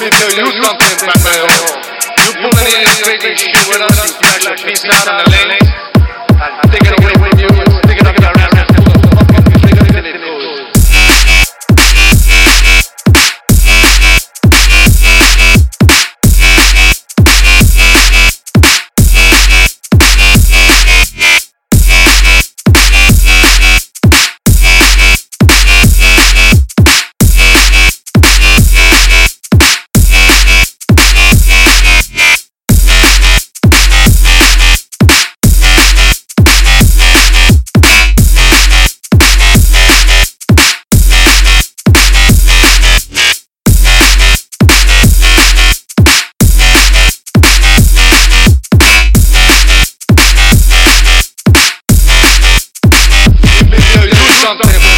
me tell you something, Batman. You pulling in this crazy shit with us, you flash like peace out in the lane. Santa